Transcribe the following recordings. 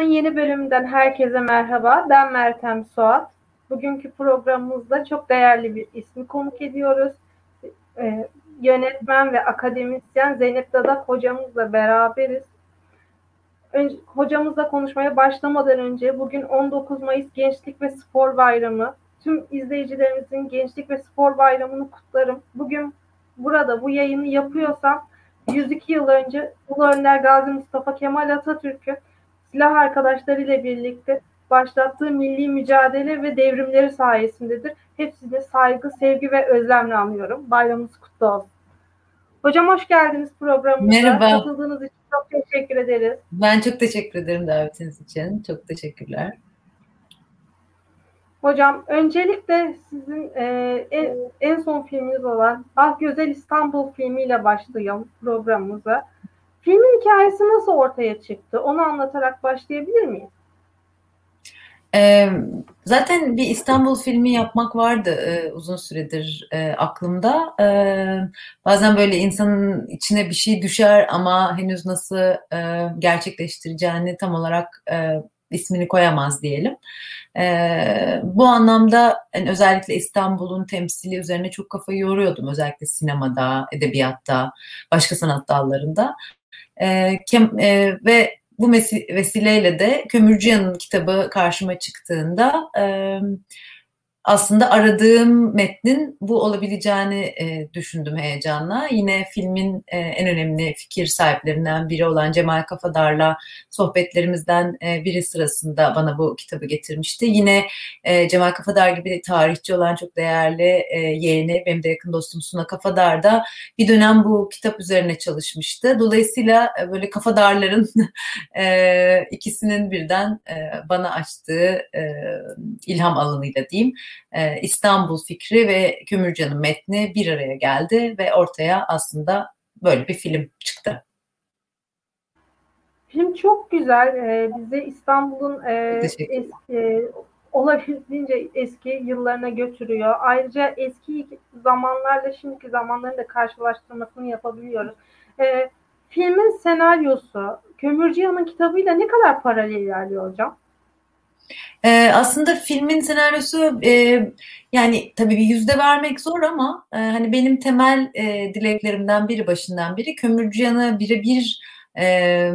Sanat'ın yeni bölümünden herkese merhaba. Ben Mertem Suat. Bugünkü programımızda çok değerli bir ismi konuk ediyoruz. Ee, yönetmen ve akademisyen Zeynep Dadak hocamızla beraberiz. Önce, hocamızla konuşmaya başlamadan önce bugün 19 Mayıs Gençlik ve Spor Bayramı. Tüm izleyicilerimizin Gençlik ve Spor Bayramı'nı kutlarım. Bugün burada bu yayını yapıyorsam 102 yıl önce Ulu Önder Gazi Mustafa Kemal Atatürk'ün silah arkadaşlarıyla birlikte başlattığı milli mücadele ve devrimleri sayesindedir. Hepsine saygı, sevgi ve özlemle anıyorum. Bayramınız kutlu olsun. Hocam hoş geldiniz programımıza. Merhaba. Katıldığınız için çok teşekkür ederiz. Ben çok teşekkür ederim davetiniz için. Çok teşekkürler. Hocam öncelikle sizin e, en, en son filminiz olan Ah Güzel İstanbul filmiyle başlayalım programımıza. Filmin hikayesi nasıl ortaya çıktı? Onu anlatarak başlayabilir miyiz? Ee, zaten bir İstanbul filmi yapmak vardı e, uzun süredir e, aklımda. E, bazen böyle insanın içine bir şey düşer ama henüz nasıl e, gerçekleştireceğini tam olarak e, ismini koyamaz diyelim. E, bu anlamda yani özellikle İstanbul'un temsili üzerine çok kafayı yoruyordum. Özellikle sinemada, edebiyatta, başka sanat dallarında. E, e, ve bu vesileyle de Kömürcüyan'ın kitabı karşıma çıktığında e, aslında aradığım metnin bu olabileceğini e, düşündüm heyecanla. Yine filmin e, en önemli fikir sahiplerinden biri olan Cemal Kafadar'la sohbetlerimizden e, biri sırasında bana bu kitabı getirmişti. Yine e, Cemal Kafadar gibi tarihçi olan çok değerli e, yeğeni, benim de yakın dostum Suna Kafadar da bir dönem bu kitap üzerine çalışmıştı. Dolayısıyla e, böyle kafadarların e, ikisinin birden e, bana açtığı e, ilham alanıyla diyeyim e, İstanbul fikri ve Kömürcan'ın metni bir araya geldi ve ortaya aslında böyle bir film çıktı. Film çok güzel. Ee, bizi İstanbul'un e, eski, e, olabildiğince eski yıllarına götürüyor. Ayrıca eski zamanlarla şimdiki zamanların da karşılaştırmasını yapabiliyoruz. E, filmin senaryosu Kömürcüyan'ın kitabıyla ne kadar paralel ilerliyor hocam? Ee, aslında filmin senaryosu e, yani tabii bir yüzde vermek zor ama e, hani benim temel e, dileklerimden biri başından biri Kömürcüyan'ı birebir e,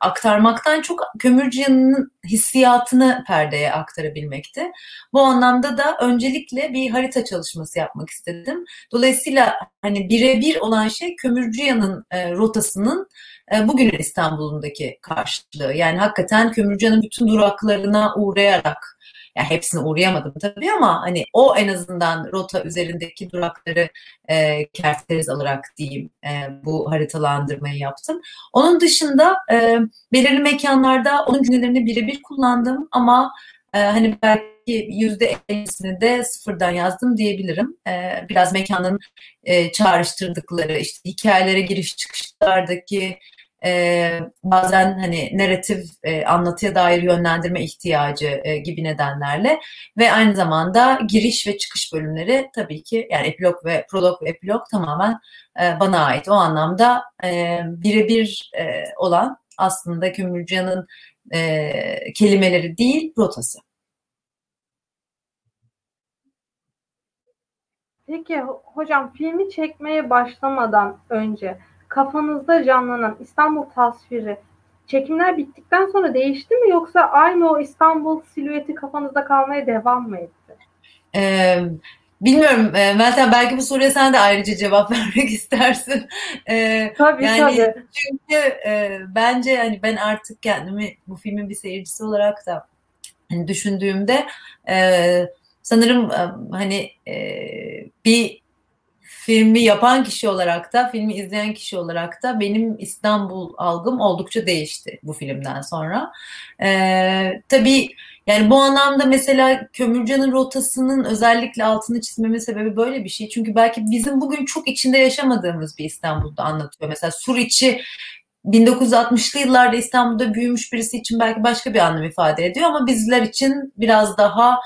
aktarmaktan çok Kömürcüyan'ın hissiyatını perdeye aktarabilmekti. Bu anlamda da öncelikle bir harita çalışması yapmak istedim. Dolayısıyla hani birebir olan şey Kömürcüyan'ın e, rotasının bugünün İstanbul'undaki karşılığı. Yani hakikaten Kömürcan'ın bütün duraklarına uğrayarak yani hepsine uğrayamadım tabii ama hani o en azından rota üzerindeki durakları e, kerteriz alarak diyeyim e, bu haritalandırmayı yaptım. Onun dışında e, belirli mekanlarda onun cümlelerini birebir kullandım ama e, hani belki yüzde ellisini de sıfırdan yazdım diyebilirim. E, biraz mekanın e, çağrıştırdıkları işte hikayelere giriş çıkışlardaki e, bazen hani narratif e, anlatıya dair yönlendirme ihtiyacı e, gibi nedenlerle ve aynı zamanda giriş ve çıkış bölümleri tabii ki yani epilog ve prolog ve epilog tamamen e, bana ait. O anlamda e, birebir e, olan aslında Kömürcüyan'ın e, kelimeleri değil rotası. Peki hocam filmi çekmeye başlamadan önce kafanızda canlanan İstanbul tasviri çekimler bittikten sonra değişti mi yoksa aynı o İstanbul silüeti kafanızda kalmaya devam mı etti? Ee, bilmiyorum Meltem belki bu soruya sen de ayrıca cevap vermek istersin. Ee, tabii yani tabii. Çünkü e, bence hani ben artık kendimi bu filmin bir seyircisi olarak da hani düşündüğümde e, sanırım e, hani e, bir filmi yapan kişi olarak da, filmi izleyen kişi olarak da benim İstanbul algım oldukça değişti bu filmden sonra. Ee, tabii yani bu anlamda mesela Kömürcan'ın rotasının özellikle altını çizmeme sebebi böyle bir şey. Çünkü belki bizim bugün çok içinde yaşamadığımız bir İstanbul'da anlatıyor. Mesela Suriçi 1960'lı yıllarda İstanbul'da büyümüş birisi için belki başka bir anlam ifade ediyor ama bizler için biraz daha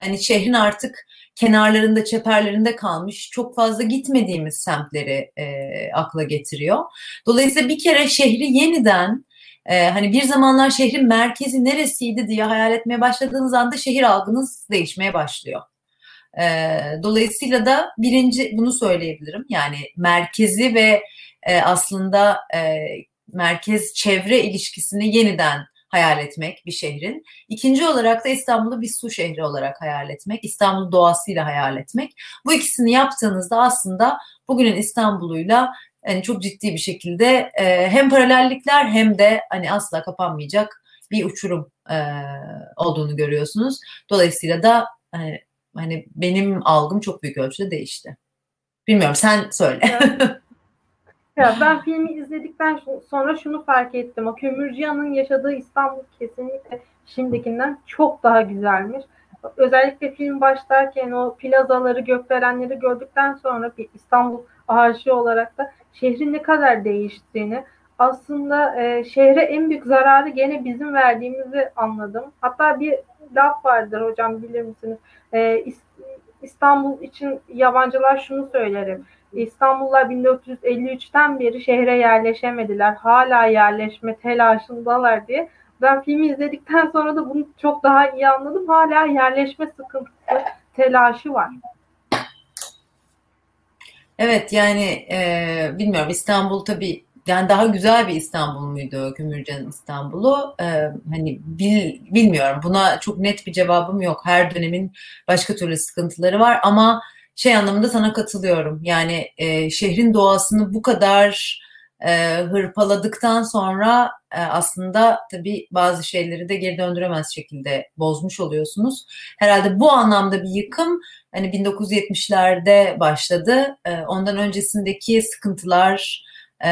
hani şehrin artık kenarlarında, çeperlerinde kalmış çok fazla gitmediğimiz semtleri e, akla getiriyor. Dolayısıyla bir kere şehri yeniden e, hani bir zamanlar şehrin merkezi neresiydi diye hayal etmeye başladığınız anda şehir algınız değişmeye başlıyor. E, dolayısıyla da birinci bunu söyleyebilirim. Yani merkezi ve e, aslında e, merkez çevre ilişkisini yeniden hayal etmek bir şehrin. İkinci olarak da İstanbul'u bir su şehri olarak hayal etmek, İstanbul doğasıyla hayal etmek. Bu ikisini yaptığınızda aslında bugünün İstanbul'uyla yani çok ciddi bir şekilde e, hem paralellikler hem de hani asla kapanmayacak bir uçurum e, olduğunu görüyorsunuz. Dolayısıyla da hani, hani benim algım çok büyük ölçüde değişti. Bilmiyorum sen söyle. Ya ben filmi izledikten sonra şunu fark ettim. O Kömürcüyan'ın yaşadığı İstanbul kesinlikle şimdikinden çok daha güzelmiş. Özellikle film başlarken o plazaları, gökdelenleri gördükten sonra bir İstanbul aşığı olarak da şehrin ne kadar değiştiğini, aslında e, şehre en büyük zararı gene bizim verdiğimizi anladım. Hatta bir laf vardır hocam bilir misiniz? E, İstanbul için yabancılar şunu söylerim. İstanbullular 1453'ten beri şehre yerleşemediler. Hala yerleşme telaşındalar diye. Ben filmi izledikten sonra da bunu çok daha iyi anladım. Hala yerleşme sıkıntısı, telaşı var. Evet yani e, bilmiyorum İstanbul tabii yani daha güzel bir İstanbul muydu Kömürcan'ın İstanbul'u? Ee, hani bil, bilmiyorum. Buna çok net bir cevabım yok. Her dönemin başka türlü sıkıntıları var ama şey anlamında sana katılıyorum. Yani e, şehrin doğasını bu kadar e, hırpaladıktan sonra e, aslında tabii bazı şeyleri de geri döndüremez şekilde bozmuş oluyorsunuz. Herhalde bu anlamda bir yıkım hani 1970'lerde başladı. E, ondan öncesindeki sıkıntılar e,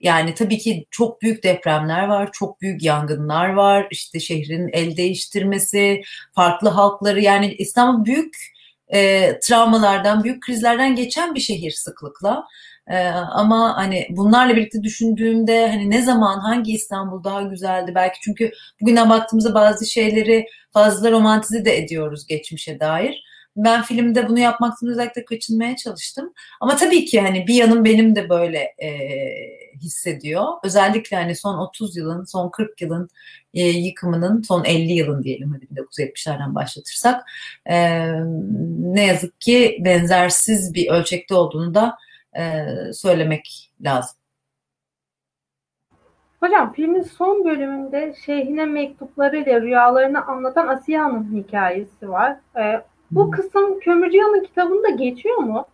yani tabii ki çok büyük depremler var, çok büyük yangınlar var. İşte şehrin el değiştirmesi, farklı halkları yani İstanbul büyük e, travmalardan, büyük krizlerden geçen bir şehir sıklıkla. E, ama hani bunlarla birlikte düşündüğümde hani ne zaman hangi İstanbul daha güzeldi belki çünkü bugünden baktığımızda bazı şeyleri fazla romantize de ediyoruz geçmişe dair. Ben filmde bunu yapmaktan özellikle kaçınmaya çalıştım. Ama tabii ki hani bir yanım benim de böyle e, hissediyor. Özellikle hani son 30 yılın, son 40 yılın e, yıkımının, son 50 yılın diyelim hadi 1970'lerden başlatırsak e, ne yazık ki benzersiz bir ölçekte olduğunu da e, söylemek lazım. Hocam filmin son bölümünde şeyhine mektuplarıyla rüyalarını anlatan Asiya'nın hikayesi var. Ee, bu kısım Kömürcüyan'ın kitabında geçiyor mu?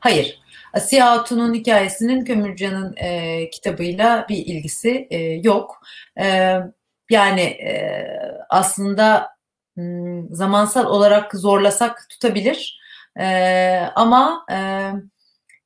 Hayır. Asiye Hatun'un hikayesinin Kömürcan'ın e, kitabıyla bir ilgisi e, yok. E, yani e, aslında hmm, zamansal olarak zorlasak tutabilir. E, ama e,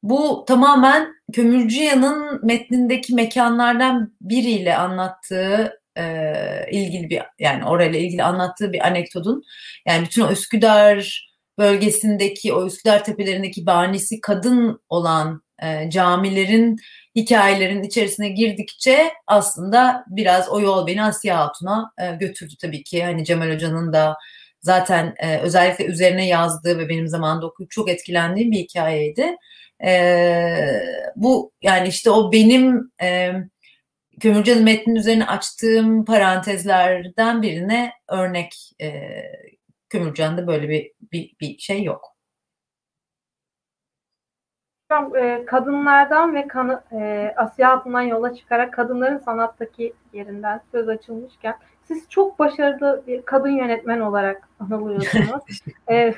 bu tamamen Kömürcüyan'ın metnindeki mekanlardan biriyle anlattığı e, ilgili bir yani orayla ilgili anlattığı bir anekdotun yani bütün o Üsküdar bölgesindeki o Üsküdar tepelerindeki banisi kadın olan e, camilerin hikayelerin içerisine girdikçe aslında biraz o yol beni Asya Hatun'a e, götürdü tabii ki. Hani Cemal Hoca'nın da zaten e, özellikle üzerine yazdığı ve benim zamanında okuyup çok etkilendiğim bir hikayeydi. E, bu yani işte o benim e, Kömürcan'ın metnin üzerine açtığım parantezlerden birine örnek e, Kömürcan'da böyle bir, bir, bir şey yok. E, kadınlardan ve kanı, e, Asya Hatun'dan yola çıkarak kadınların sanattaki yerinden söz açılmışken siz çok başarılı bir kadın yönetmen olarak anılıyorsunuz. e,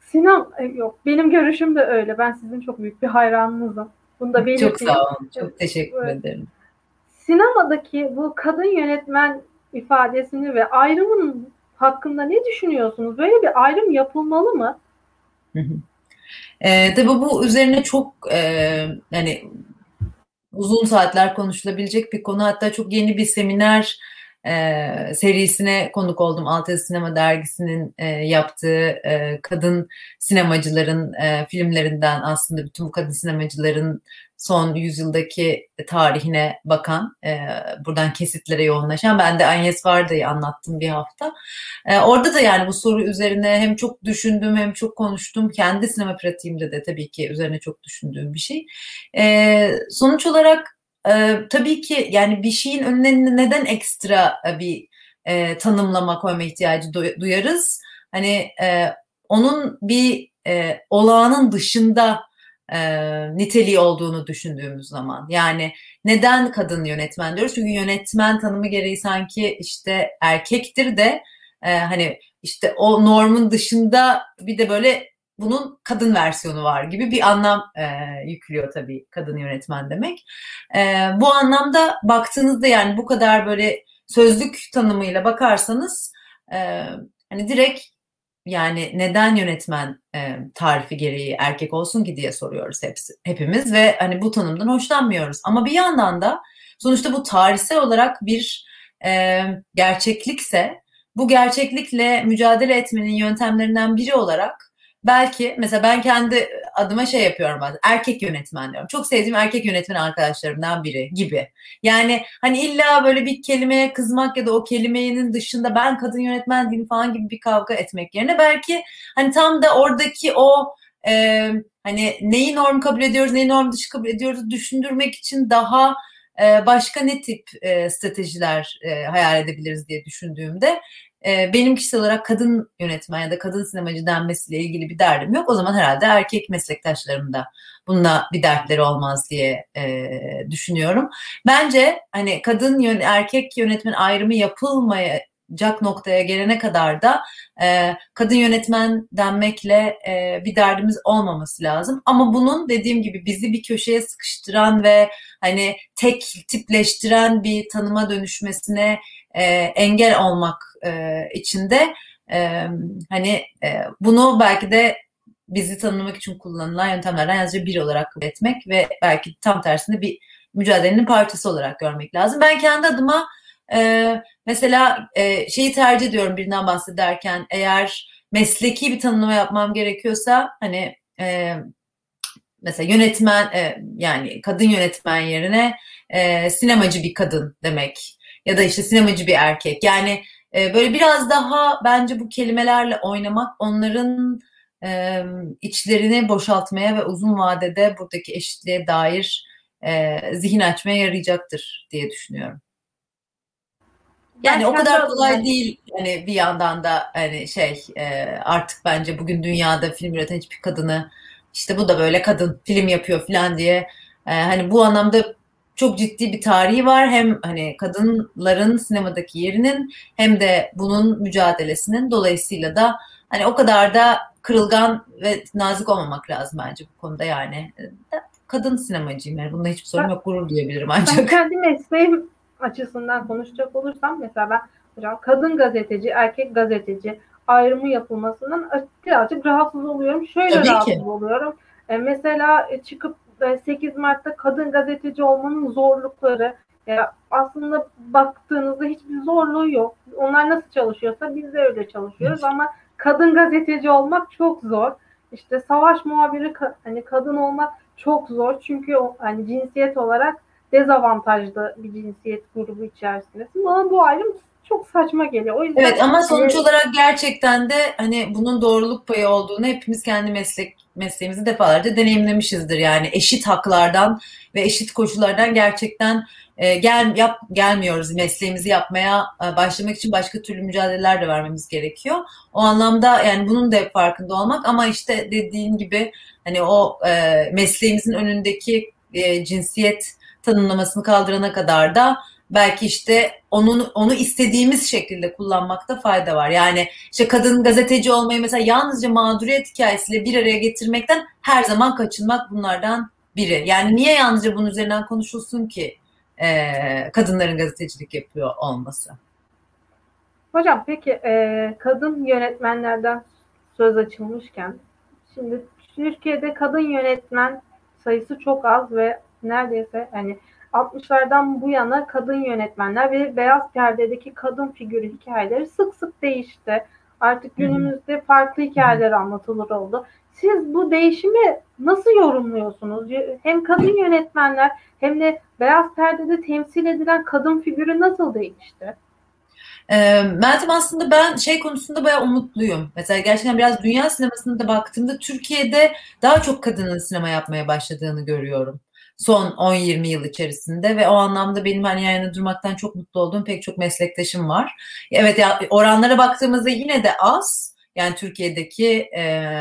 Sinan e, yok benim görüşüm de öyle. Ben sizin çok büyük bir hayranınızım. Bunu da belirteyim. Çok sağ olun. Çok teşekkür ederim. Sinemadaki bu kadın yönetmen ifadesini ve ayrımın hakkında ne düşünüyorsunuz? Böyle bir ayrım yapılmalı mı? E, tabii bu üzerine çok e, yani uzun saatler konuşulabilecek bir konu. Hatta çok yeni bir seminer e, serisine konuk oldum. Altı Sinema Dergisi'nin e, yaptığı e, kadın sinemacıların e, filmlerinden aslında bütün bu kadın sinemacıların son yüzyıldaki tarihine bakan, e, buradan kesitlere yoğunlaşan. Ben de Agnes Varda'yı anlattım bir hafta. E, orada da yani bu soru üzerine hem çok düşündüm hem çok konuştum. Kendi sinema pratiğimde de tabii ki üzerine çok düşündüğüm bir şey. E, sonuç olarak e, tabii ki yani bir şeyin önüne neden ekstra bir e, tanımlama koyma ihtiyacı duyarız. Hani e, onun bir e, olağanın dışında e, niteliği olduğunu düşündüğümüz zaman. Yani neden kadın yönetmen diyoruz? Çünkü yönetmen tanımı gereği sanki işte erkektir de e, hani işte o normun dışında bir de böyle bunun kadın versiyonu var gibi bir anlam e, yüklüyor tabii kadın yönetmen demek. E, bu anlamda baktığınızda yani bu kadar böyle sözlük tanımıyla bakarsanız e, hani direkt yani neden yönetmen e, tarifi gereği erkek olsun ki diye soruyoruz hepsi, hepimiz ve hani bu tanımdan hoşlanmıyoruz. Ama bir yandan da sonuçta bu tarihsel olarak bir e, gerçeklikse bu gerçeklikle mücadele etmenin yöntemlerinden biri olarak belki mesela ben kendi adıma şey yapıyorum bazen erkek yönetmen diyorum. Çok sevdiğim erkek yönetmen arkadaşlarımdan biri gibi. Yani hani illa böyle bir kelimeye kızmak ya da o kelimenin dışında ben kadın yönetmen değilim falan gibi bir kavga etmek yerine belki hani tam da oradaki o e, hani neyi norm kabul ediyoruz, neyi norm dışı kabul ediyoruz düşündürmek için daha başka ne tip stratejiler hayal edebiliriz diye düşündüğümde e, benim kişisel olarak kadın yönetmen ya da kadın sinemacı denmesiyle ilgili bir derdim yok. O zaman herhalde erkek meslektaşlarım da bununla bir dertleri olmaz diye e, düşünüyorum. Bence hani kadın yön erkek yönetmen ayrımı yapılmayacak noktaya gelene kadar da e, kadın yönetmen denmekle e, bir derdimiz olmaması lazım. Ama bunun dediğim gibi bizi bir köşeye sıkıştıran ve hani tek tipleştiren bir tanıma dönüşmesine e, engel olmak e, için de e, hani e, bunu belki de bizi tanımlamak için kullanılan yöntemlerden yalnızca bir olarak kabul etmek ve belki tam tersinde bir mücadelenin parçası olarak görmek lazım. Ben kendi adıma e, mesela e, şeyi tercih ediyorum birinden bahsederken eğer mesleki bir tanımlama yapmam gerekiyorsa hani e, mesela yönetmen e, yani kadın yönetmen yerine e, sinemacı bir kadın demek ya da işte sinemacı bir erkek. Yani e, böyle biraz daha bence bu kelimelerle oynamak onların e, içlerini boşaltmaya ve uzun vadede buradaki eşitliğe dair e, zihin açmaya yarayacaktır diye düşünüyorum. Yani ben o kadar kolay değil hani bir yandan da hani şey e, artık bence bugün dünyada film üreten hiçbir kadını işte bu da böyle kadın film yapıyor falan diye e, hani bu anlamda çok ciddi bir tarihi var. Hem hani kadınların sinemadaki yerinin hem de bunun mücadelesinin dolayısıyla da hani o kadar da kırılgan ve nazik olmamak lazım bence bu konuda yani. Kadın sinemacıyım yani bunda hiçbir sorun yok gurur duyabilirim ancak. Ben kendi mesleğim açısından konuşacak olursam mesela ben hocam kadın gazeteci, erkek gazeteci ayrımı yapılmasından birazcık rahatsız oluyorum. Şöyle Tabii rahatsız ki. oluyorum. E, mesela çıkıp 8 Mart'ta kadın gazeteci olmanın zorlukları ya aslında baktığınızda hiçbir zorluğu yok. Onlar nasıl çalışıyorsa biz de öyle çalışıyoruz ama kadın gazeteci olmak çok zor. İşte savaş muhabiri hani kadın olmak çok zor çünkü hani cinsiyet olarak dezavantajlı bir cinsiyet grubu içerisindesin. Bana bu ayrım çok saçma geliyor. O yüzden evet ama sonuç olarak gerçekten de hani bunun doğruluk payı olduğunu hepimiz kendi meslek mesleğimizi defalarca deneyimlemişizdir. Yani eşit haklardan ve eşit koşullardan gerçekten e, gel yap gelmiyoruz mesleğimizi yapmaya e, başlamak için başka türlü mücadeleler de vermemiz gerekiyor. O anlamda yani bunun da farkında olmak ama işte dediğin gibi hani o e, mesleğimizin önündeki e, cinsiyet tanımlamasını kaldırana kadar da belki işte onun onu istediğimiz şekilde kullanmakta fayda var. Yani işte kadın gazeteci olmayı mesela yalnızca mağduriyet hikayesiyle bir araya getirmekten her zaman kaçınmak bunlardan biri. Yani niye yalnızca bunun üzerinden konuşulsun ki e, kadınların gazetecilik yapıyor olması? Hocam peki e, kadın yönetmenlerden söz açılmışken şimdi Türkiye'de kadın yönetmen sayısı çok az ve neredeyse hani 60'lardan bu yana kadın yönetmenler ve beyaz perdedeki kadın figürü hikayeleri sık sık değişti. Artık günümüzde farklı hikayeler anlatılır oldu. Siz bu değişimi nasıl yorumluyorsunuz? Hem kadın yönetmenler hem de beyaz perdede temsil edilen kadın figürü nasıl değişti? E, Meltem aslında ben şey konusunda bayağı umutluyum. Mesela gerçekten biraz dünya sinemasına da baktığımda Türkiye'de daha çok kadının sinema yapmaya başladığını görüyorum. Son 10-20 yıl içerisinde ve o anlamda benim hani yayına durmaktan çok mutlu olduğum pek çok meslektaşım var. Evet ya oranlara baktığımızda yine de az yani Türkiye'deki e,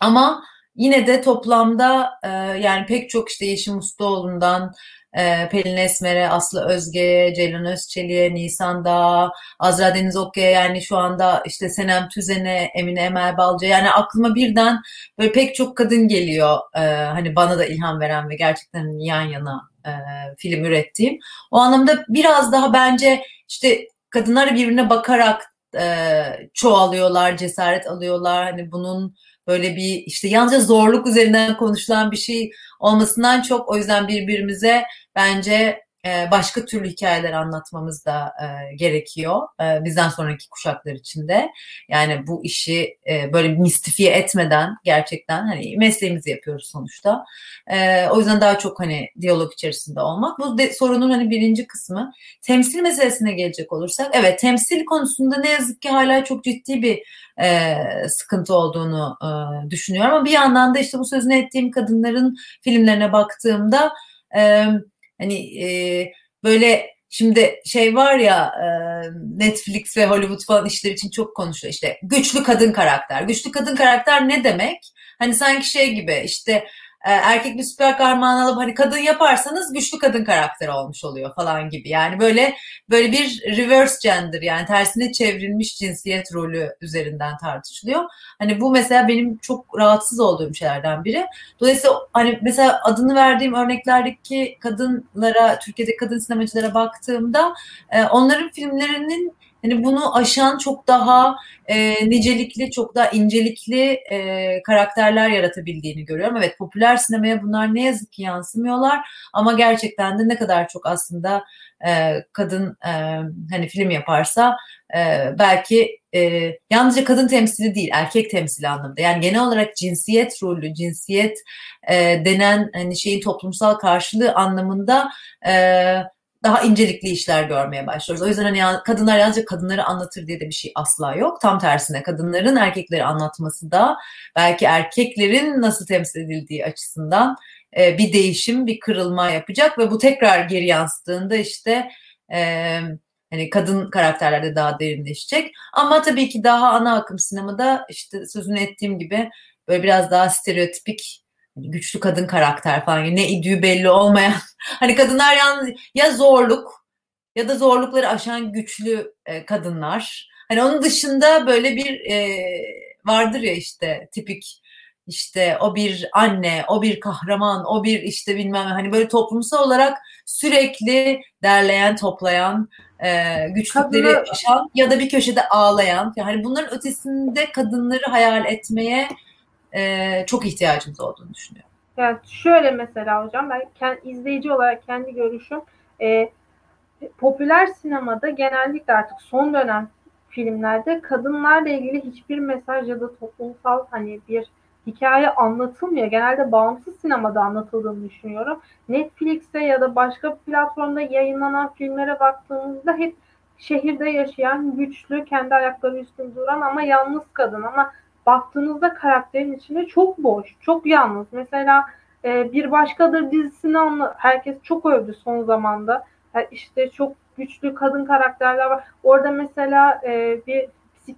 ama yine de toplamda e, yani pek çok işte Yeşim Ustaoğlu'ndan e, Pelin Esmer'e, Aslı Özge'ye, Ceylan Özçelik'e, Nisan Dağ, Azra Deniz Okya'ya yani şu anda işte Senem Tüzen'e, Emine Emel Balcı yani aklıma birden böyle pek çok kadın geliyor. E, hani bana da ilham veren ve gerçekten yan yana e, film ürettiğim. O anlamda biraz daha bence işte kadınlar birbirine bakarak e, çoğalıyorlar, cesaret alıyorlar. Hani bunun böyle bir işte yalnızca zorluk üzerinden konuşulan bir şey olmasından çok o yüzden birbirimize bence başka türlü hikayeler anlatmamız da e, gerekiyor e, bizden sonraki kuşaklar için de. Yani bu işi böyle mistifiye etmeden gerçekten hani mesleğimizi yapıyoruz sonuçta. O yüzden daha çok hani diyalog içerisinde olmak. Bu de, sorunun hani birinci kısmı. Temsil meselesine gelecek olursak evet temsil konusunda ne yazık ki hala çok ciddi bir sıkıntı olduğunu düşünüyorum ama bir yandan da işte bu sözünü ettiğim kadınların filmlerine baktığımda Hani e, böyle şimdi şey var ya e, Netflix ve Hollywood falan işler için çok konuşuyor işte güçlü kadın karakter. Güçlü kadın karakter ne demek? Hani sanki şey gibi işte e, erkek bir süper kahraman alıp hani kadın yaparsanız güçlü kadın karakteri olmuş oluyor falan gibi. Yani böyle böyle bir reverse gender yani tersine çevrilmiş cinsiyet rolü üzerinden tartışılıyor. Hani bu mesela benim çok rahatsız olduğum şeylerden biri. Dolayısıyla hani mesela adını verdiğim örneklerdeki kadınlara, Türkiye'de kadın sinemacılara baktığımda e, onların filmlerinin hani bunu aşan çok daha e, nicelikli, çok daha incelikli e, karakterler yaratabildiğini görüyorum. Evet popüler sinemaya bunlar ne yazık ki yansımıyorlar ama gerçekten de ne kadar çok aslında e, kadın e, hani film yaparsa e, belki e, yalnızca kadın temsili değil erkek temsili anlamında yani genel olarak cinsiyet rolü cinsiyet e, denen hani şeyin toplumsal karşılığı anlamında e, daha incelikli işler görmeye başlıyoruz. O yüzden hani kadınlar yalnızca kadınları anlatır diye de bir şey asla yok. Tam tersine kadınların erkekleri anlatması da belki erkeklerin nasıl temsil edildiği açısından e, bir değişim, bir kırılma yapacak ve bu tekrar geri yansıdığında işte e, hani kadın karakterlerde daha derinleşecek. Ama tabii ki daha ana akım sinemada işte sözünü ettiğim gibi böyle biraz daha stereotipik güçlü kadın karakter falan ne idüğü belli olmayan hani kadınlar yalnız ya zorluk ya da zorlukları aşan güçlü e, kadınlar. Hani onun dışında böyle bir e, vardır ya işte tipik işte o bir anne, o bir kahraman, o bir işte bilmem hani böyle toplumsal olarak sürekli derleyen, toplayan, e, güçlükleri aşan ya da bir köşede ağlayan. Yani bunların ötesinde kadınları hayal etmeye e, çok ihtiyacımız olduğunu düşünüyorum. Yani şöyle mesela hocam ben kendi, izleyici olarak kendi görüşüm e, popüler sinemada genellikle artık son dönem filmlerde kadınlarla ilgili hiçbir mesaj ya da toplumsal hani bir hikaye anlatılmıyor. Genelde bağımsız sinemada anlatıldığını düşünüyorum. Netflix'te ya da başka platformda yayınlanan filmlere baktığımızda hep şehirde yaşayan, güçlü, kendi ayakları üstünde duran ama yalnız kadın ama baktığınızda karakterin içinde çok boş, çok yalnız. Mesela e, Bir Başkadır dizisini anla herkes çok övdü son zamanda. Yani işte çok güçlü kadın karakterler var. Orada mesela e, bir psik,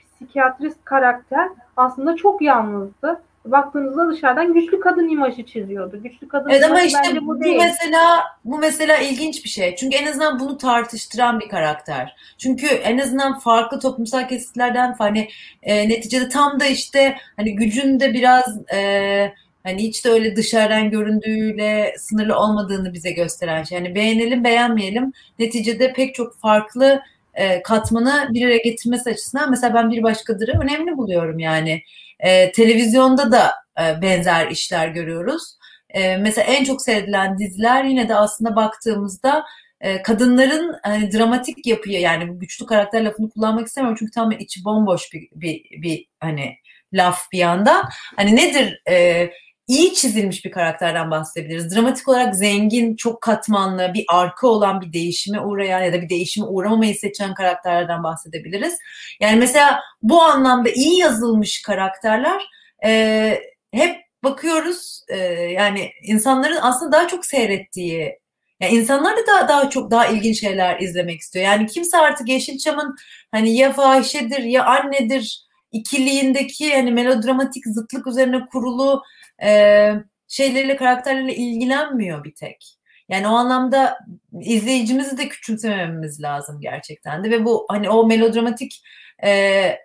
psikiyatrist karakter aslında çok yalnızdı baktığınızda dışarıdan güçlü kadın imajı çiziyordu. Güçlü kadın evet, ama işte bu, bu değil. mesela bu mesela ilginç bir şey. Çünkü en azından bunu tartıştıran bir karakter. Çünkü en azından farklı toplumsal kesitlerden hani e, neticede tam da işte hani gücün de biraz e, hani hiç de öyle dışarıdan göründüğüyle sınırlı olmadığını bize gösteren şey. Yani beğenelim beğenmeyelim neticede pek çok farklı e, katmanı bir araya getirmesi açısından mesela ben bir başkadırı önemli buluyorum yani. E, televizyonda da e, benzer işler görüyoruz. E, mesela en çok seyredilen diziler yine de aslında baktığımızda e, kadınların hani dramatik yapıya yani güçlü karakter lafını kullanmak istemiyorum çünkü tamamen içi bomboş bir, bir, bir hani laf bir yanda. Hani nedir e, iyi çizilmiş bir karakterden bahsedebiliriz. Dramatik olarak zengin, çok katmanlı, bir arka olan bir değişime uğrayan ya da bir değişime uğramamayı seçen karakterlerden bahsedebiliriz. Yani mesela bu anlamda iyi yazılmış karakterler e, hep bakıyoruz e, yani insanların aslında daha çok seyrettiği yani insanlar da daha, daha çok daha ilginç şeyler izlemek istiyor. Yani kimse artık Yeşilçam'ın hani ya fahişedir ya annedir ikiliğindeki hani melodramatik zıtlık üzerine kurulu e, şeylerle karakterlerle ilgilenmiyor bir tek. Yani o anlamda izleyicimizi de küçümsemememiz lazım gerçekten de ve bu hani o melodramatik e,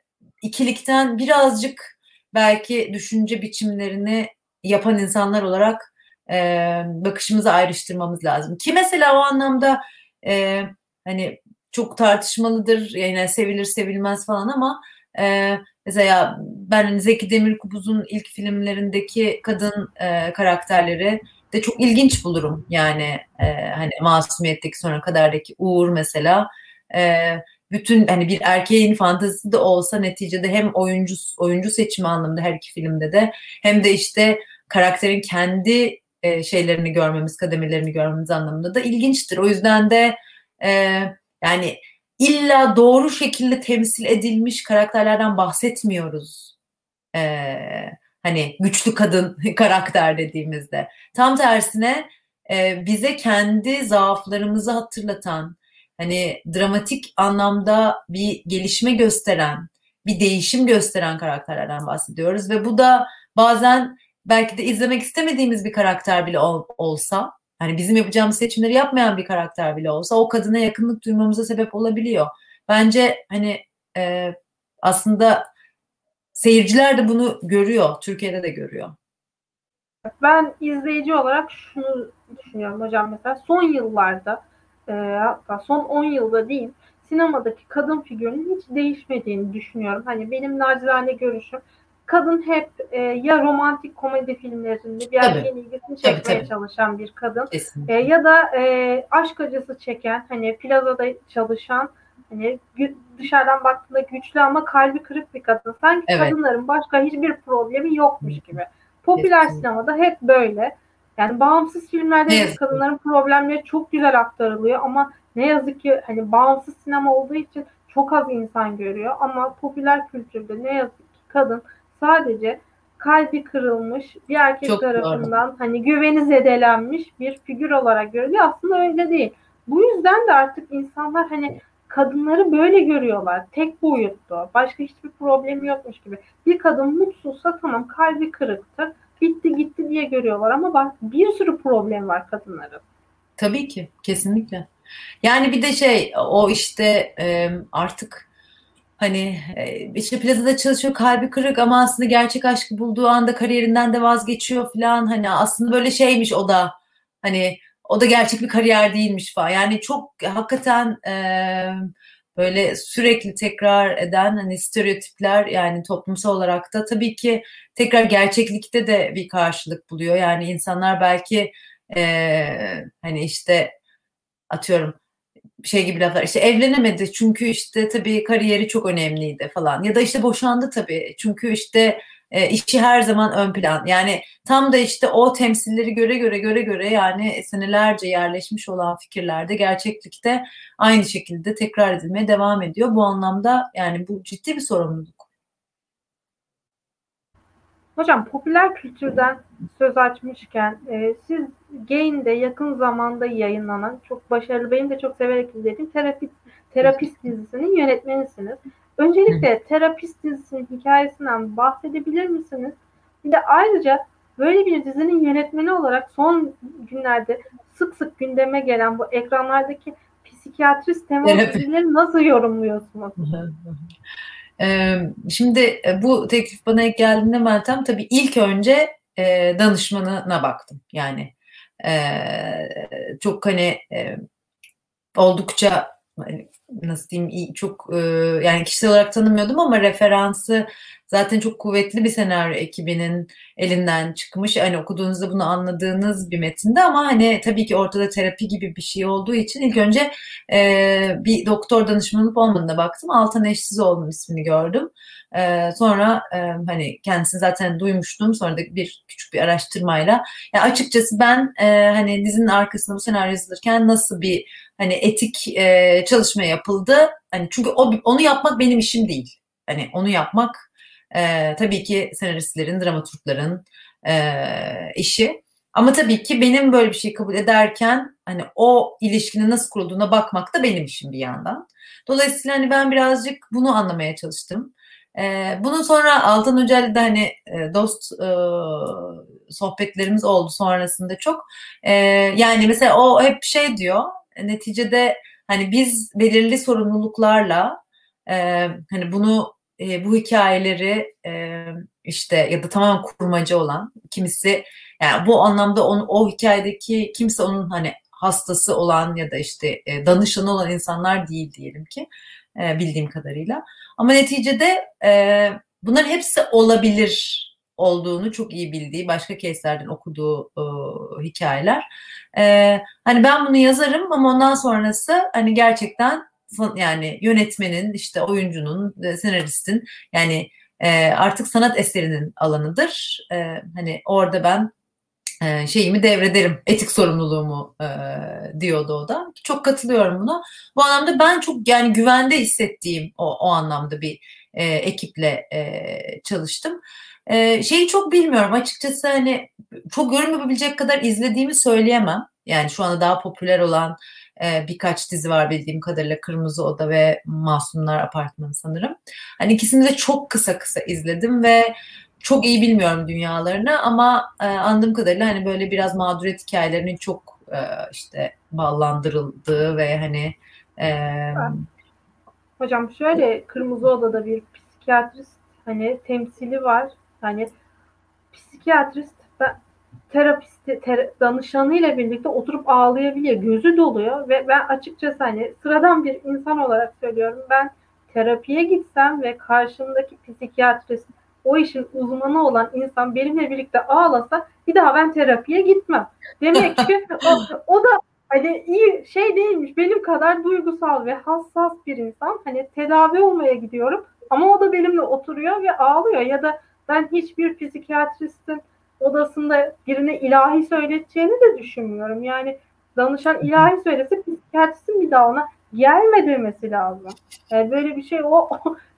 ikilikten birazcık belki düşünce biçimlerini yapan insanlar olarak e, bakışımızı ayrıştırmamız lazım. Ki mesela o anlamda e, hani çok tartışmalıdır yani sevilir sevilmez falan ama e, mesela ben hani Zeki Demirkubuz'un ilk filmlerindeki kadın e, karakterleri de çok ilginç bulurum yani e, hani Masumiyetteki sonra kadardaki Uğur mesela e, bütün hani bir erkeğin fantazisi de olsa neticede hem oyuncu oyuncu seçimi anlamında her iki filmde de hem de işte karakterin kendi e, şeylerini görmemiz, kademelerini görmemiz anlamında da ilginçtir. O yüzden de e, yani illa doğru şekilde temsil edilmiş karakterlerden bahsetmiyoruz. E, hani güçlü kadın karakter dediğimizde. Tam tersine e, bize kendi zaaflarımızı hatırlatan, hani dramatik anlamda bir gelişme gösteren, bir değişim gösteren karakterlerden bahsediyoruz ve bu da bazen belki de izlemek istemediğimiz bir karakter bile ol, olsa, hani bizim yapacağımız seçimleri yapmayan bir karakter bile olsa o kadına yakınlık duymamıza sebep olabiliyor. Bence hani e, aslında seyirciler de bunu görüyor, Türkiye'de de görüyor. Ben izleyici olarak şunu düşünüyorum hocam mesela son yıllarda e, hatta son 10 yılda diyeyim sinemadaki kadın figürünün hiç değişmediğini düşünüyorum. Hani benim nacizane görüşüm kadın hep e, ya romantik komedi filmlerinde bir erkeğin ilgisini çekmeye tabii, tabii. çalışan bir kadın e, ya da e, aşk acısı çeken hani plazada çalışan hani dışarıdan baktığında güçlü ama kalbi kırık bir kadın. Sanki evet. kadınların başka hiçbir problemi yokmuş gibi. Popüler Kesinlikle. sinemada hep böyle. Yani bağımsız filmlerde evet. kadınların problemleri çok güzel aktarılıyor ama ne yazık ki hani bağımsız sinema olduğu için çok az insan görüyor ama popüler kültürde ne yazık ki kadın sadece kalbi kırılmış bir erkek Çok tarafından doğru. hani güveni zedelenmiş bir figür olarak görülüyor. Aslında öyle değil. Bu yüzden de artık insanlar hani kadınları böyle görüyorlar. Tek boyutlu. Başka hiçbir problemi yokmuş gibi. Bir kadın mutsuzsa tamam kalbi kırıktı. Bitti gitti diye görüyorlar ama bak bir sürü problem var kadınların. Tabii ki. Kesinlikle. Yani bir de şey o işte artık Hani işte plazada çalışıyor kalbi kırık ama aslında gerçek aşkı bulduğu anda kariyerinden de vazgeçiyor falan. Hani aslında böyle şeymiş o da hani o da gerçek bir kariyer değilmiş falan. Yani çok hakikaten e, böyle sürekli tekrar eden hani stereotipler yani toplumsal olarak da tabii ki tekrar gerçeklikte de bir karşılık buluyor. Yani insanlar belki e, hani işte atıyorum şey gibi laflar işte evlenemedi çünkü işte tabii kariyeri çok önemliydi falan ya da işte boşandı tabii çünkü işte e, işi her zaman ön plan yani tam da işte o temsilleri göre göre göre göre yani senelerce yerleşmiş olan fikirlerde gerçeklikte aynı şekilde tekrar edilmeye devam ediyor bu anlamda yani bu ciddi bir sorumluluk. Hocam popüler kültürden söz açmışken e, siz Gain'de yakın zamanda yayınlanan çok başarılı benim de çok severek izlediğim Terapist, Terapist dizisinin yönetmenisiniz. Öncelikle Terapist dizisinin hikayesinden bahsedebilir misiniz? Bir de ayrıca böyle bir dizinin yönetmeni olarak son günlerde sık sık gündeme gelen bu ekranlardaki psikiyatrist temalı dizileri nasıl yorumluyorsunuz? Şimdi bu teklif bana geldiğinde Meltem tabii ilk önce danışmanına baktım. Yani çok hani oldukça hani, nasıl diyeyim çok yani kişisel olarak tanımıyordum ama referansı zaten çok kuvvetli bir senaryo ekibinin elinden çıkmış. Hani okuduğunuzda bunu anladığınız bir metinde ama hani tabii ki ortada terapi gibi bir şey olduğu için ilk önce bir doktor danışmanı olup olmadığına baktım. Altan Eşsizoğlu'nun ismini gördüm. E, sonra e, hani kendisini zaten duymuştum. Sonra da bir küçük bir araştırmayla. Yani açıkçası ben e, hani dizinin arkasında bu senaryo yazılırken nasıl bir hani etik e, çalışma yapıldı. Hani çünkü o onu yapmak benim işim değil. Hani onu yapmak e, tabii ki senaristlerin, dramaturgların, e, işi. Ama tabii ki benim böyle bir şey kabul ederken hani o ilişkinin nasıl kurulduğuna bakmak da benim işim bir yandan. Dolayısıyla hani ben birazcık bunu anlamaya çalıştım. Ee, bunun sonra Altan Hoca'yla da hani e, dost e, sohbetlerimiz oldu sonrasında çok. E, yani mesela o hep şey diyor, neticede hani biz belirli sorumluluklarla e, hani bunu e, bu hikayeleri e, işte ya da tamamen kurmacı olan kimisi yani bu anlamda onu, o hikayedeki kimse onun hani hastası olan ya da işte e, danışanı olan insanlar değil diyelim ki e, bildiğim kadarıyla. Ama neticede e, bunların hepsi olabilir olduğunu çok iyi bildiği, başka case'lerden okuduğu e, hikayeler. E, hani ben bunu yazarım ama ondan sonrası hani gerçekten yani yönetmenin, işte oyuncunun, e, senaristin yani e, artık sanat eserinin alanıdır. E, hani orada ben e, şeyimi devrederim, etik sorumluluğumu e, diyordu o da. Çok katılıyorum buna. Bu anlamda ben çok yani güvende hissettiğim o, o anlamda bir e, ekiple e, çalıştım. E, şeyi çok bilmiyorum açıkçası hani çok yorum yapabilecek kadar izlediğimi söyleyemem. Yani şu anda daha popüler olan e, birkaç dizi var bildiğim kadarıyla Kırmızı Oda ve Masumlar Apartmanı sanırım. Hani ikisini de çok kısa kısa izledim ve çok iyi bilmiyorum dünyalarını ama e, anladığım kadarıyla hani böyle biraz mağduriyet hikayelerinin çok e, işte ballandırıldığı ve hani e, Hocam şöyle Kırmızı Oda'da bir psikiyatrist hani temsili var. Hani psikiyatrist terapisti, ter, danışanıyla birlikte oturup ağlayabiliyor. Gözü doluyor ve ben açıkçası hani sıradan bir insan olarak söylüyorum. Ben terapiye gitsem ve karşımdaki psikiyatrist o işin uzmanı olan insan benimle birlikte ağlasa bir daha ben terapiye gitmem. Demek ki o, o da hani iyi şey değilmiş. Benim kadar duygusal ve hassas bir insan. Hani tedavi olmaya gidiyorum ama o da benimle oturuyor ve ağlıyor ya da ben hiçbir psikiyatristin odasında birine ilahi söyleteceğini de düşünmüyorum. Yani danışan ilahi söylese psikiyatristin bir daha ona gelme demesi lazım. Yani böyle bir şey o,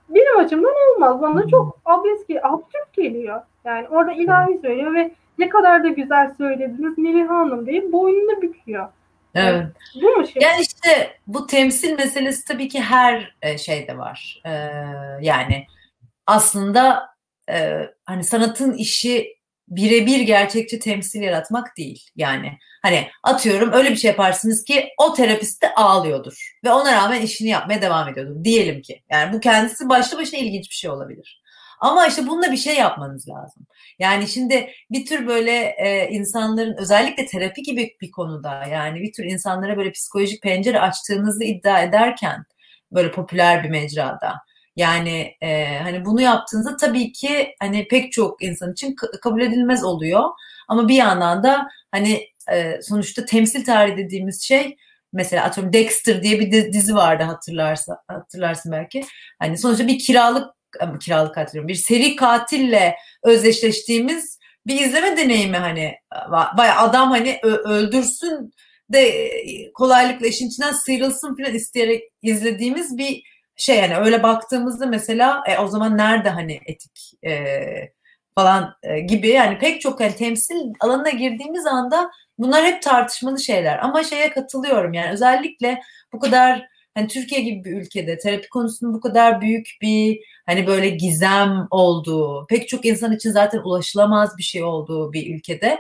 benim açımdan olmaz. Bana çok abes ki absürt geliyor. Yani orada ilahi söylüyor ve ne kadar da güzel söylediniz Melih Hanım deyip boynunu büküyor. Evet. Bu mu şey? Yani işte bu temsil meselesi tabii ki her e, şeyde var. Ee, yani aslında e, hani sanatın işi birebir gerçekçi temsil yaratmak değil. Yani hani atıyorum öyle bir şey yaparsınız ki o terapist de ağlıyordur ve ona rağmen işini yapmaya devam ediyordur diyelim ki. Yani bu kendisi başlı başına ilginç bir şey olabilir. Ama işte bununla bir şey yapmanız lazım. Yani şimdi bir tür böyle e, insanların özellikle terapi gibi bir konuda yani bir tür insanlara böyle psikolojik pencere açtığınızı iddia ederken böyle popüler bir mecrada yani e, hani bunu yaptığınızda tabii ki hani pek çok insan için kabul edilmez oluyor. Ama bir yandan da hani e, sonuçta temsil tarihi dediğimiz şey mesela atıyorum Dexter diye bir dizi vardı hatırlarsa hatırlarsın belki. Hani sonuçta bir kiralık kiralık hatırlıyorum. Bir seri katille özdeşleştiğimiz bir izleme deneyimi hani baya adam hani öldürsün de kolaylıkla işin içinden sıyrılsın falan isteyerek izlediğimiz bir şey yani öyle baktığımızda mesela e, o zaman nerede hani etik e, falan e, gibi yani pek çok hani temsil alanına girdiğimiz anda bunlar hep tartışmalı şeyler. Ama şeye katılıyorum yani özellikle bu kadar hani Türkiye gibi bir ülkede terapi konusunun bu kadar büyük bir hani böyle gizem olduğu pek çok insan için zaten ulaşılamaz bir şey olduğu bir ülkede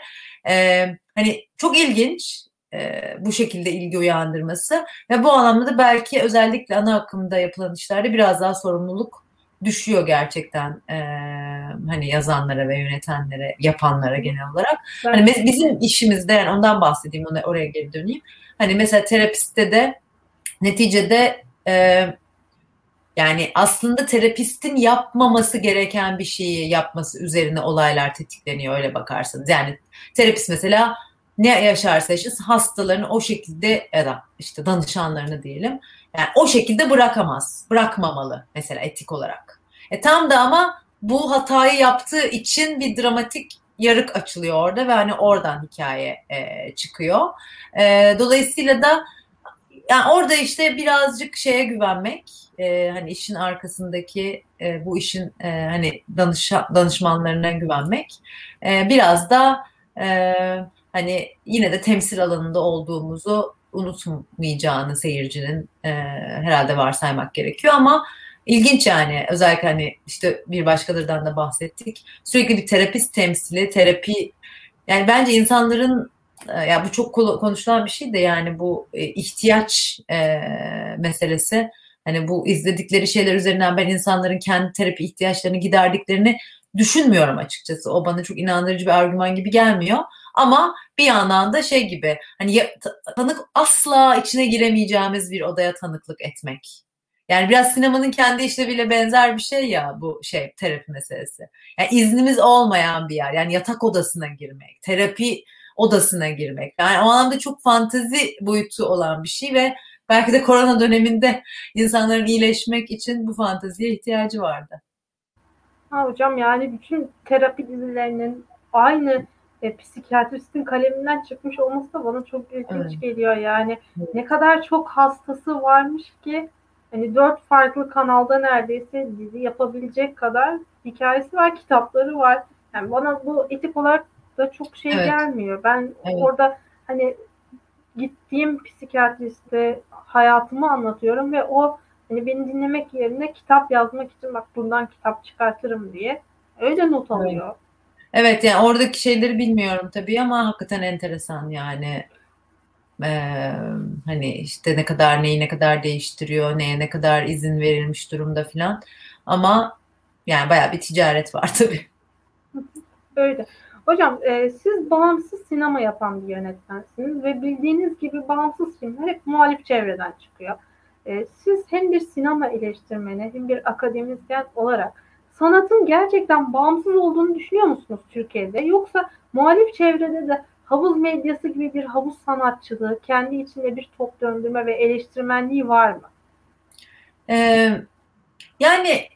e, hani çok ilginç e, bu şekilde ilgi uyandırması ve bu anlamda da belki özellikle ana akımda yapılan işlerde biraz daha sorumluluk düşüyor gerçekten e, hani yazanlara ve yönetenlere, yapanlara genel olarak. Hani bizim işimizde yani ondan bahsedeyim, ona oraya geri döneyim. Hani mesela terapiste de neticede e, yani aslında terapistin yapmaması gereken bir şeyi yapması üzerine olaylar tetikleniyor öyle bakarsanız. Yani terapist mesela ne yaşarsa yaşasın hastalarını o şekilde ya da işte danışanlarını diyelim yani o şekilde bırakamaz. Bırakmamalı mesela etik olarak. E tam da ama bu hatayı yaptığı için bir dramatik yarık açılıyor orada ve hani oradan hikaye e, çıkıyor. E, dolayısıyla da yani orada işte birazcık şeye güvenmek, e, hani işin arkasındaki e, bu işin e, hani danışa, danışmanlarına güvenmek e, biraz da e, hani yine de temsil alanında olduğumuzu unutmayacağını seyircinin e, herhalde varsaymak gerekiyor ama ilginç yani özellikle hani işte bir başkalarından da bahsettik sürekli bir terapist temsili terapi yani bence insanların e, ya bu çok konuşulan bir şey de yani bu e, ihtiyaç e, meselesi hani bu izledikleri şeyler üzerinden ben insanların kendi terapi ihtiyaçlarını giderdiklerini düşünmüyorum açıkçası. O bana çok inandırıcı bir argüman gibi gelmiyor. Ama bir yandan da şey gibi hani tanık asla içine giremeyeceğimiz bir odaya tanıklık etmek. Yani biraz sinemanın kendi işleviyle benzer bir şey ya bu şey terapi meselesi. Yani iznimiz olmayan bir yer. Yani yatak odasına girmek, terapi odasına girmek. Yani o anlamda çok fantezi boyutu olan bir şey ve belki de korona döneminde insanların iyileşmek için bu fanteziye ihtiyacı vardı. Ha hocam yani bütün terapi dizilerinin aynı e, psikiyatristin kaleminden çıkmış olması da bana çok ilginç evet. geliyor. Yani evet. ne kadar çok hastası varmış ki hani dört farklı kanalda neredeyse dizi yapabilecek kadar hikayesi var, kitapları var. Yani bana bu etik olarak da çok şey evet. gelmiyor. Ben evet. orada hani gittiğim psikiyatriste hayatımı anlatıyorum ve o hani beni dinlemek yerine kitap yazmak için bak bundan kitap çıkartırım diye öyle not alıyor. Evet. Evet yani oradaki şeyleri bilmiyorum tabii ama hakikaten enteresan yani. Ee, hani işte ne kadar neyi ne kadar değiştiriyor, neye ne kadar izin verilmiş durumda filan. Ama yani bayağı bir ticaret var tabii. Öyle. Hocam e, siz bağımsız sinema yapan bir yönetmensiniz ve bildiğiniz gibi bağımsız filmler hep muhalif çevreden çıkıyor. E, siz hem bir sinema eleştirmeni hem bir akademisyen olarak sanatın gerçekten bağımsız olduğunu düşünüyor musunuz Türkiye'de? Yoksa muhalif çevrede de havuz medyası gibi bir havuz sanatçılığı, kendi içinde bir top döndürme ve eleştirmenliği var mı? Ee, yani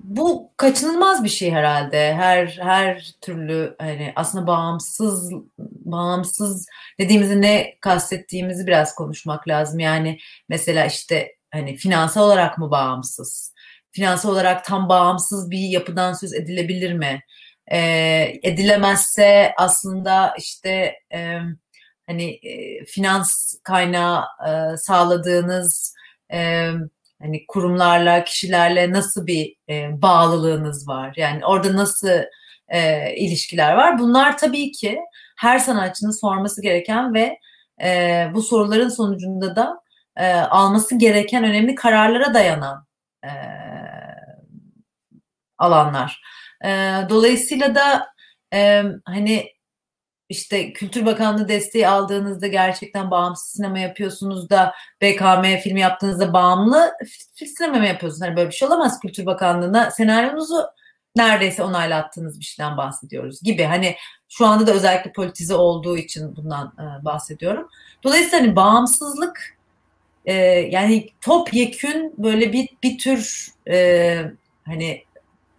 bu kaçınılmaz bir şey herhalde. Her her türlü hani aslında bağımsız bağımsız dediğimizi ne kastettiğimizi biraz konuşmak lazım. Yani mesela işte hani finansal olarak mı bağımsız? Finansal olarak tam bağımsız bir yapıdan söz edilebilir mi? E, edilemezse aslında işte e, hani e, finans kaynağı e, sağladığınız e, hani kurumlarla, kişilerle nasıl bir e, bağlılığınız var? Yani orada nasıl e, ilişkiler var? Bunlar tabii ki her sanatçının sorması gereken ve e, bu soruların sonucunda da e, alması gereken önemli kararlara dayanan e, alanlar. E, dolayısıyla da e, hani işte Kültür Bakanlığı desteği aldığınızda gerçekten bağımsız sinema yapıyorsunuz da BKM filmi yaptığınızda bağımlı sinema mı yapıyorsunuz? Hani böyle bir şey olamaz Kültür Bakanlığı'na senaryonuzu neredeyse onaylattığınız bir şeyden bahsediyoruz gibi. Hani şu anda da özellikle politize olduğu için bundan e, bahsediyorum. Dolayısıyla hani bağımsızlık e, yani topyekün böyle bir bir tür e, hani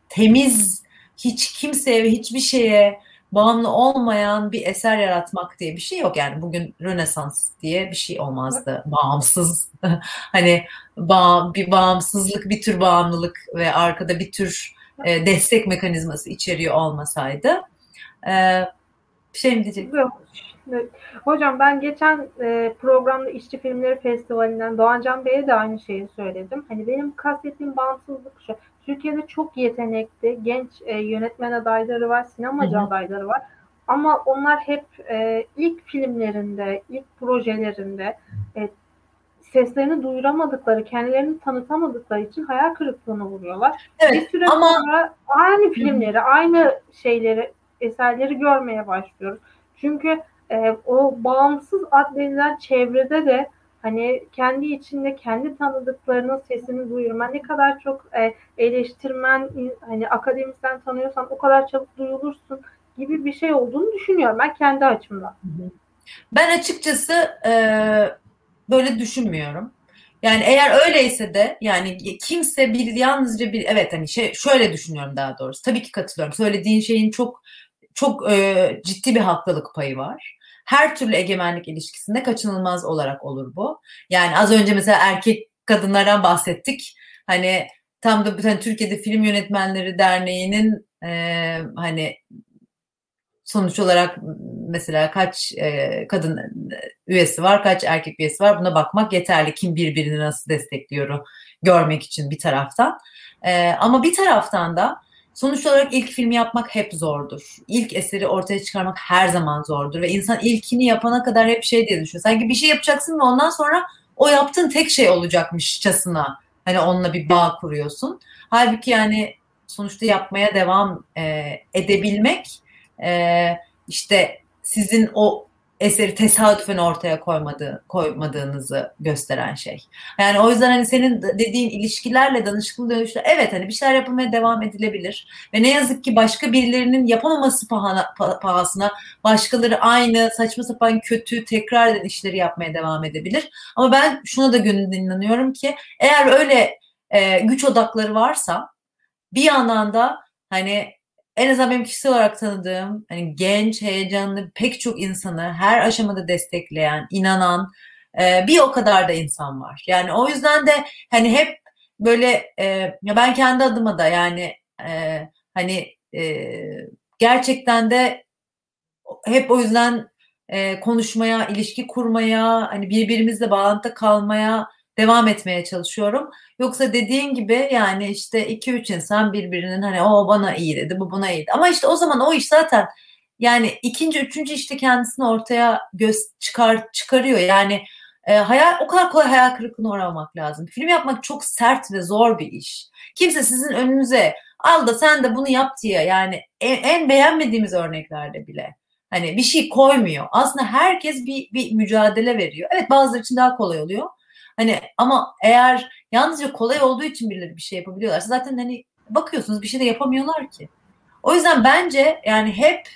temiz, hiç kimseye hiçbir şeye bağımlı olmayan bir eser yaratmak diye bir şey yok. Yani bugün Rönesans diye bir şey olmazdı. Bağımsız. hani bağ, bir bağımsızlık, bir tür bağımlılık ve arkada bir tür e, destek mekanizması içeriyor olmasaydı. E, şey mi diyeceksin? Yok. Hocam ben geçen e, programda İşçi Filmleri Festivali'nden Doğancan Bey'e de aynı şeyi söyledim. Hani benim kastettiğim bağımsızlık şu. Türkiye'de çok yetenekli genç e, yönetmen adayları var, sinemacı Hı-hı. adayları var. Ama onlar hep e, ilk filmlerinde, ilk projelerinde e, seslerini duyuramadıkları, kendilerini tanıtamadıkları için hayal kırıklığına vuruyorlar. Evet, bir süre ama... sonra aynı filmleri, aynı şeyleri, eserleri görmeye başlıyoruz. Çünkü e, o bağımsız adledilen çevrede de hani kendi içinde kendi tanıdıklarının sesini duyurma ne kadar çok e, eleştirmen hani akademisyen tanıyorsan o kadar çabuk duyulursun gibi bir şey olduğunu düşünüyorum ben kendi açımdan. Ben açıkçası e, böyle düşünmüyorum. Yani eğer öyleyse de yani kimse bir yalnızca bir evet hani şey şöyle düşünüyorum daha doğrusu. Tabii ki katılıyorum. Söylediğin şeyin çok çok e, ciddi bir haklılık payı var her türlü egemenlik ilişkisinde kaçınılmaz olarak olur bu. Yani az önce mesela erkek kadınlardan bahsettik. Hani tam da hani Türkiye'de Film Yönetmenleri Derneği'nin e, hani sonuç olarak mesela kaç e, kadın üyesi var, kaç erkek üyesi var buna bakmak yeterli. Kim birbirini nasıl destekliyor görmek için bir taraftan. E, ama bir taraftan da sonuç olarak ilk filmi yapmak hep zordur. İlk eseri ortaya çıkarmak her zaman zordur ve insan ilkini yapana kadar hep şey diye düşünüyor. Sanki bir şey yapacaksın ve ondan sonra o yaptığın tek şey olacakmışçasına hani onunla bir bağ kuruyorsun. Halbuki yani sonuçta yapmaya devam e, edebilmek e, işte sizin o eseri tesadüfen ortaya koymadığı, koymadığınızı gösteren şey. Yani o yüzden hani senin dediğin ilişkilerle danışıklı dönüşler evet hani bir şeyler yapılmaya devam edilebilir ve ne yazık ki başka birilerinin yapamaması pahana, pahasına başkaları aynı saçma sapan kötü tekrar eden işleri yapmaya devam edebilir. Ama ben şuna da gönülden inanıyorum ki eğer öyle e, güç odakları varsa bir yandan da hani en azından benim kişisel olarak tanıdığım hani genç, heyecanlı pek çok insanı her aşamada destekleyen, inanan e, bir o kadar da insan var. Yani o yüzden de hani hep böyle e, ya ben kendi adıma da yani e, hani e, gerçekten de hep o yüzden e, konuşmaya, ilişki kurmaya, hani birbirimizle bağlantıda kalmaya devam etmeye çalışıyorum. Yoksa dediğin gibi yani işte iki üç insan birbirinin hani o bana iyi dedi, bu buna iyi. Ama işte o zaman o iş zaten yani ikinci, üçüncü işte kendisini ortaya göz çıkar çıkarıyor. Yani e, hayal o kadar kolay hayal kırıklığına uğramamak lazım. Film yapmak çok sert ve zor bir iş. Kimse sizin önünüze al da sen de bunu yap diye yani en, en beğenmediğimiz örneklerde bile hani bir şey koymuyor. Aslında herkes bir, bir mücadele veriyor. Evet bazıları için daha kolay oluyor. Hani ama eğer yalnızca kolay olduğu için birileri bir şey yapabiliyorlarsa zaten hani bakıyorsunuz bir şey de yapamıyorlar ki. O yüzden bence yani hep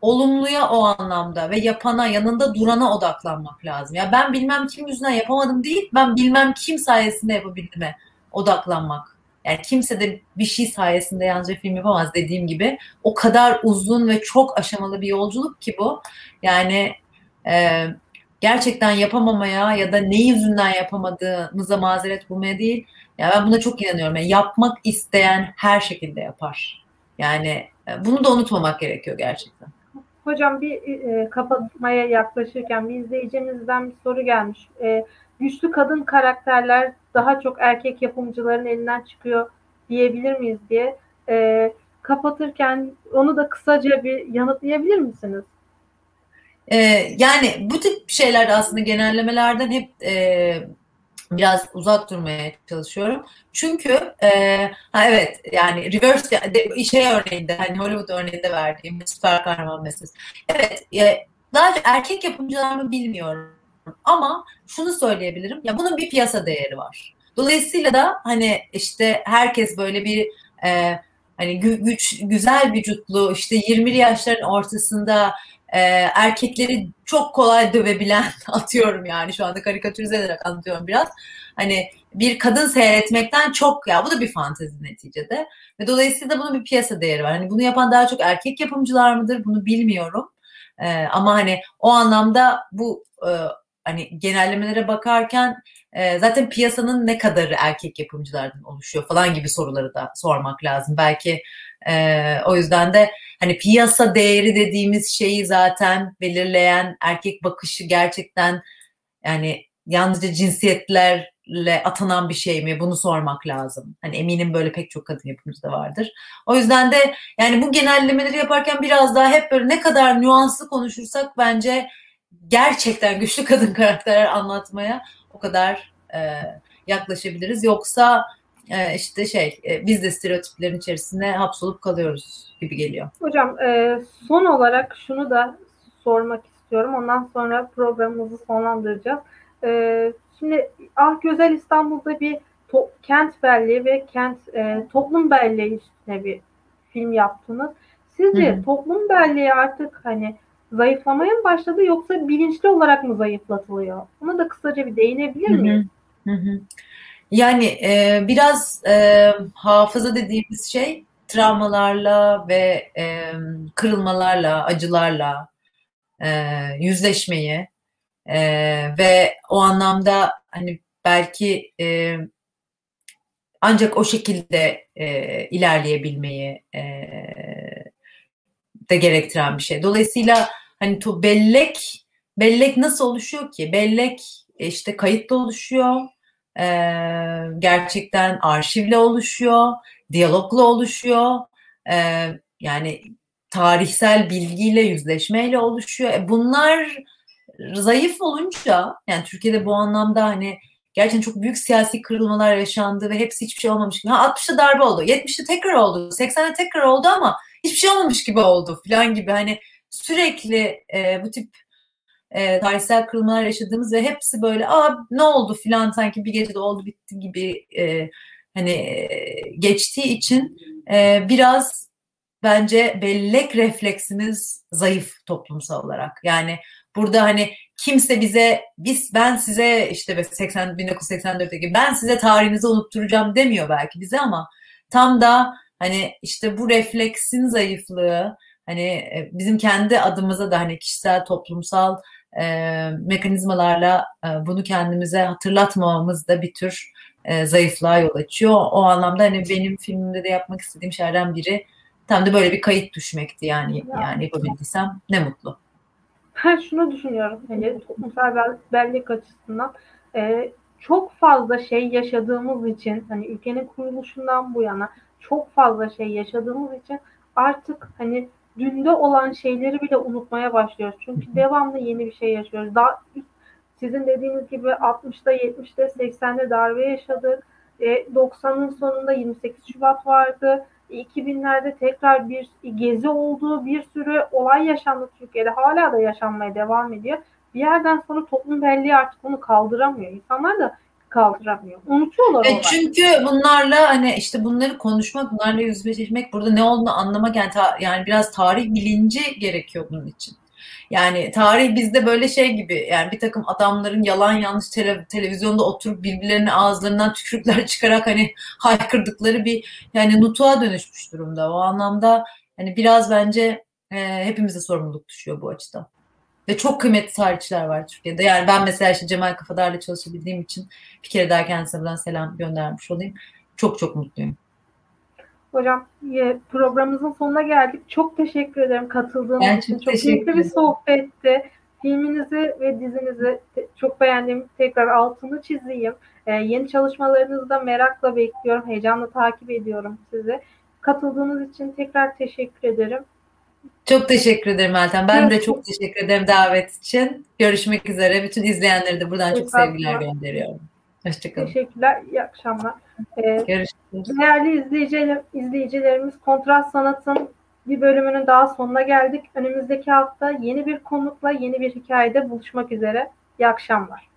olumluya o anlamda ve yapana, yanında durana odaklanmak lazım. Ya ben bilmem kim yüzünden yapamadım değil, ben bilmem kim sayesinde yapabildiğime odaklanmak. Yani kimse de bir şey sayesinde yalnızca film yapamaz dediğim gibi. O kadar uzun ve çok aşamalı bir yolculuk ki bu. Yani e, gerçekten yapamamaya ya da ne yüzünden yapamadığımıza mazeret bulmaya değil. Ya yani ben buna çok inanıyorum. Yani yapmak isteyen her şekilde yapar. Yani e, bunu da unutmamak gerekiyor gerçekten. Hocam bir e, kapatmaya yaklaşırken bir izleyicimizden bir soru gelmiş. E, güçlü kadın karakterler daha çok erkek yapımcıların elinden çıkıyor diyebilir miyiz diye. E, kapatırken onu da kısaca bir yanıtlayabilir misiniz? Ee, yani bu tip şeylerde aslında genellemelerden hep e, biraz uzak durmaya çalışıyorum. Çünkü e, ha evet yani reverse şey örneğinde hani Hollywood örneğinde verdiğim süper kahraman meselesi. Evet e, daha önce erkek yapımcılar mı bilmiyorum ama şunu söyleyebilirim ya bunun bir piyasa değeri var. Dolayısıyla da hani işte herkes böyle bir e, hani güç güzel vücutlu işte 20'li yaşların ortasında e, erkekleri çok kolay dövebilen atıyorum yani şu anda karikatürize ederek anlatıyorum biraz. Hani bir kadın seyretmekten çok ya bu da bir fantezi neticede ve dolayısıyla bunun bir piyasa değeri var. Hani bunu yapan daha çok erkek yapımcılar mıdır bunu bilmiyorum. E, ama hani o anlamda bu e, hani genellemelere bakarken e, zaten piyasanın ne kadarı erkek yapımcılardan oluşuyor falan gibi soruları da sormak lazım. Belki e, o yüzden de hani piyasa değeri dediğimiz şeyi zaten belirleyen erkek bakışı gerçekten yani yalnızca cinsiyetlerle atanan bir şey mi? Bunu sormak lazım. Hani eminim böyle pek çok kadın yapımcı da vardır. O yüzden de yani bu genellemeleri yaparken biraz daha hep böyle ne kadar nüanslı konuşursak bence gerçekten güçlü kadın karakterler anlatmaya o kadar e, yaklaşabiliriz. Yoksa e, işte şey e, biz de stereotiplerin içerisinde hapsolup kalıyoruz gibi geliyor. Hocam e, son olarak şunu da sormak istiyorum. Ondan sonra programımızı sonlandıracağız. E, şimdi Ah Güzel İstanbul'da bir to- kent belleği ve kent e, toplum belleği üstüne bir film yaptınız. Sizce Hı-hı. toplum belleği artık hani zayıflamaya mı başladı yoksa bilinçli olarak mı zayıflatılıyor? Buna da kısaca bir değinebilir miyiz? Hı hı. Yani e, biraz e, hafıza dediğimiz şey travmalarla ve e, kırılmalarla, acılarla e, yüzleşmeyi e, ve o anlamda hani belki e, ancak o şekilde e, ilerleyebilmeyi e, de gerektiren bir şey. Dolayısıyla hani to bellek bellek nasıl oluşuyor ki? Bellek işte kayıtla oluşuyor. E, gerçekten arşivle oluşuyor, diyalogla oluşuyor. E, yani tarihsel bilgiyle, yüzleşmeyle oluşuyor. E bunlar zayıf olunca yani Türkiye'de bu anlamda hani gerçekten çok büyük siyasi kırılmalar yaşandı ve hepsi hiçbir şey olmamış gibi. Ha 60'ta darbe oldu, 70'te tekrar oldu, 80'de tekrar oldu ama hiçbir şey olmamış gibi oldu falan gibi. Hani sürekli e, bu tip e, tarihsel kırılmalar yaşadığımız ve hepsi böyle aa ne oldu filan sanki bir gecede oldu bitti gibi e, hani e, geçtiği için e, biraz bence bellek refleksimiz zayıf toplumsal olarak. Yani burada hani kimse bize biz ben size işte 80 1984'teki ben size tarihinizi unutturacağım demiyor belki bize ama tam da hani işte bu refleksin zayıflığı hani e, bizim kendi adımıza da hani kişisel toplumsal e, mekanizmalarla e, bunu kendimize hatırlatmamamız da bir tür e, zayıflığa yol açıyor. O anlamda hani benim filmimde de yapmak istediğim şeylerden biri tam da böyle bir kayıt düşmekti yani ya. yani yapabildiysem ne mutlu. Ben şunu düşünüyorum hani toplumsal bellek açısından e, çok fazla şey yaşadığımız için hani ülkenin kuruluşundan bu yana çok fazla şey yaşadığımız için artık hani dünde olan şeyleri bile unutmaya başlıyoruz. Çünkü devamlı yeni bir şey yaşıyoruz. Daha sizin dediğiniz gibi 60'da, 70'de, 80'de darbe yaşadık. E, 90'ın sonunda 28 Şubat vardı. 2000'lerde tekrar bir gezi olduğu bir sürü olay yaşandı Türkiye'de. Hala da yaşanmaya devam ediyor. Bir yerden sonra toplum belleği artık onu kaldıramıyor. İnsanlar da kaldıramıyor. Unutuyorlar e, Çünkü bunlarla hani işte bunları konuşmak, bunlarla yüzleşmek, burada ne olduğunu anlamak yani, ta, yani biraz tarih bilinci gerekiyor bunun için. Yani tarih bizde böyle şey gibi yani bir takım adamların yalan yanlış tele, televizyonda oturup birbirlerinin ağızlarından tükürükler çıkarak hani haykırdıkları bir yani nutuğa dönüşmüş durumda. O anlamda hani biraz bence e, hepimize sorumluluk düşüyor bu açıdan. Ve çok kıymetli tarihçiler var Türkiye'de. Yani ben mesela işte Cemal Kafadar'la çalışabildiğim için bir kere daha kendisine buradan selam göndermiş olayım. Çok çok mutluyum. Hocam programımızın sonuna geldik. Çok teşekkür ederim katıldığınız ben için. Çok, keyifli bir sohbetti. Filminizi ve dizinizi çok beğendim. Tekrar altını çizeyim. Ee, yeni çalışmalarınızı da merakla bekliyorum. Heyecanla takip ediyorum sizi. Katıldığınız için tekrar teşekkür ederim. Çok teşekkür ederim Meltem. Ben de çok teşekkür ederim davet için. Görüşmek üzere. Bütün izleyenleri de buradan çok sevgiler gönderiyorum. Hoşçakalın. Teşekkürler. İyi akşamlar. Ee, Görüşürüz. Değerli izleyiciler, izleyicilerimiz Kontrast Sanat'ın bir bölümünün daha sonuna geldik. Önümüzdeki hafta yeni bir konukla yeni bir hikayede buluşmak üzere. İyi akşamlar.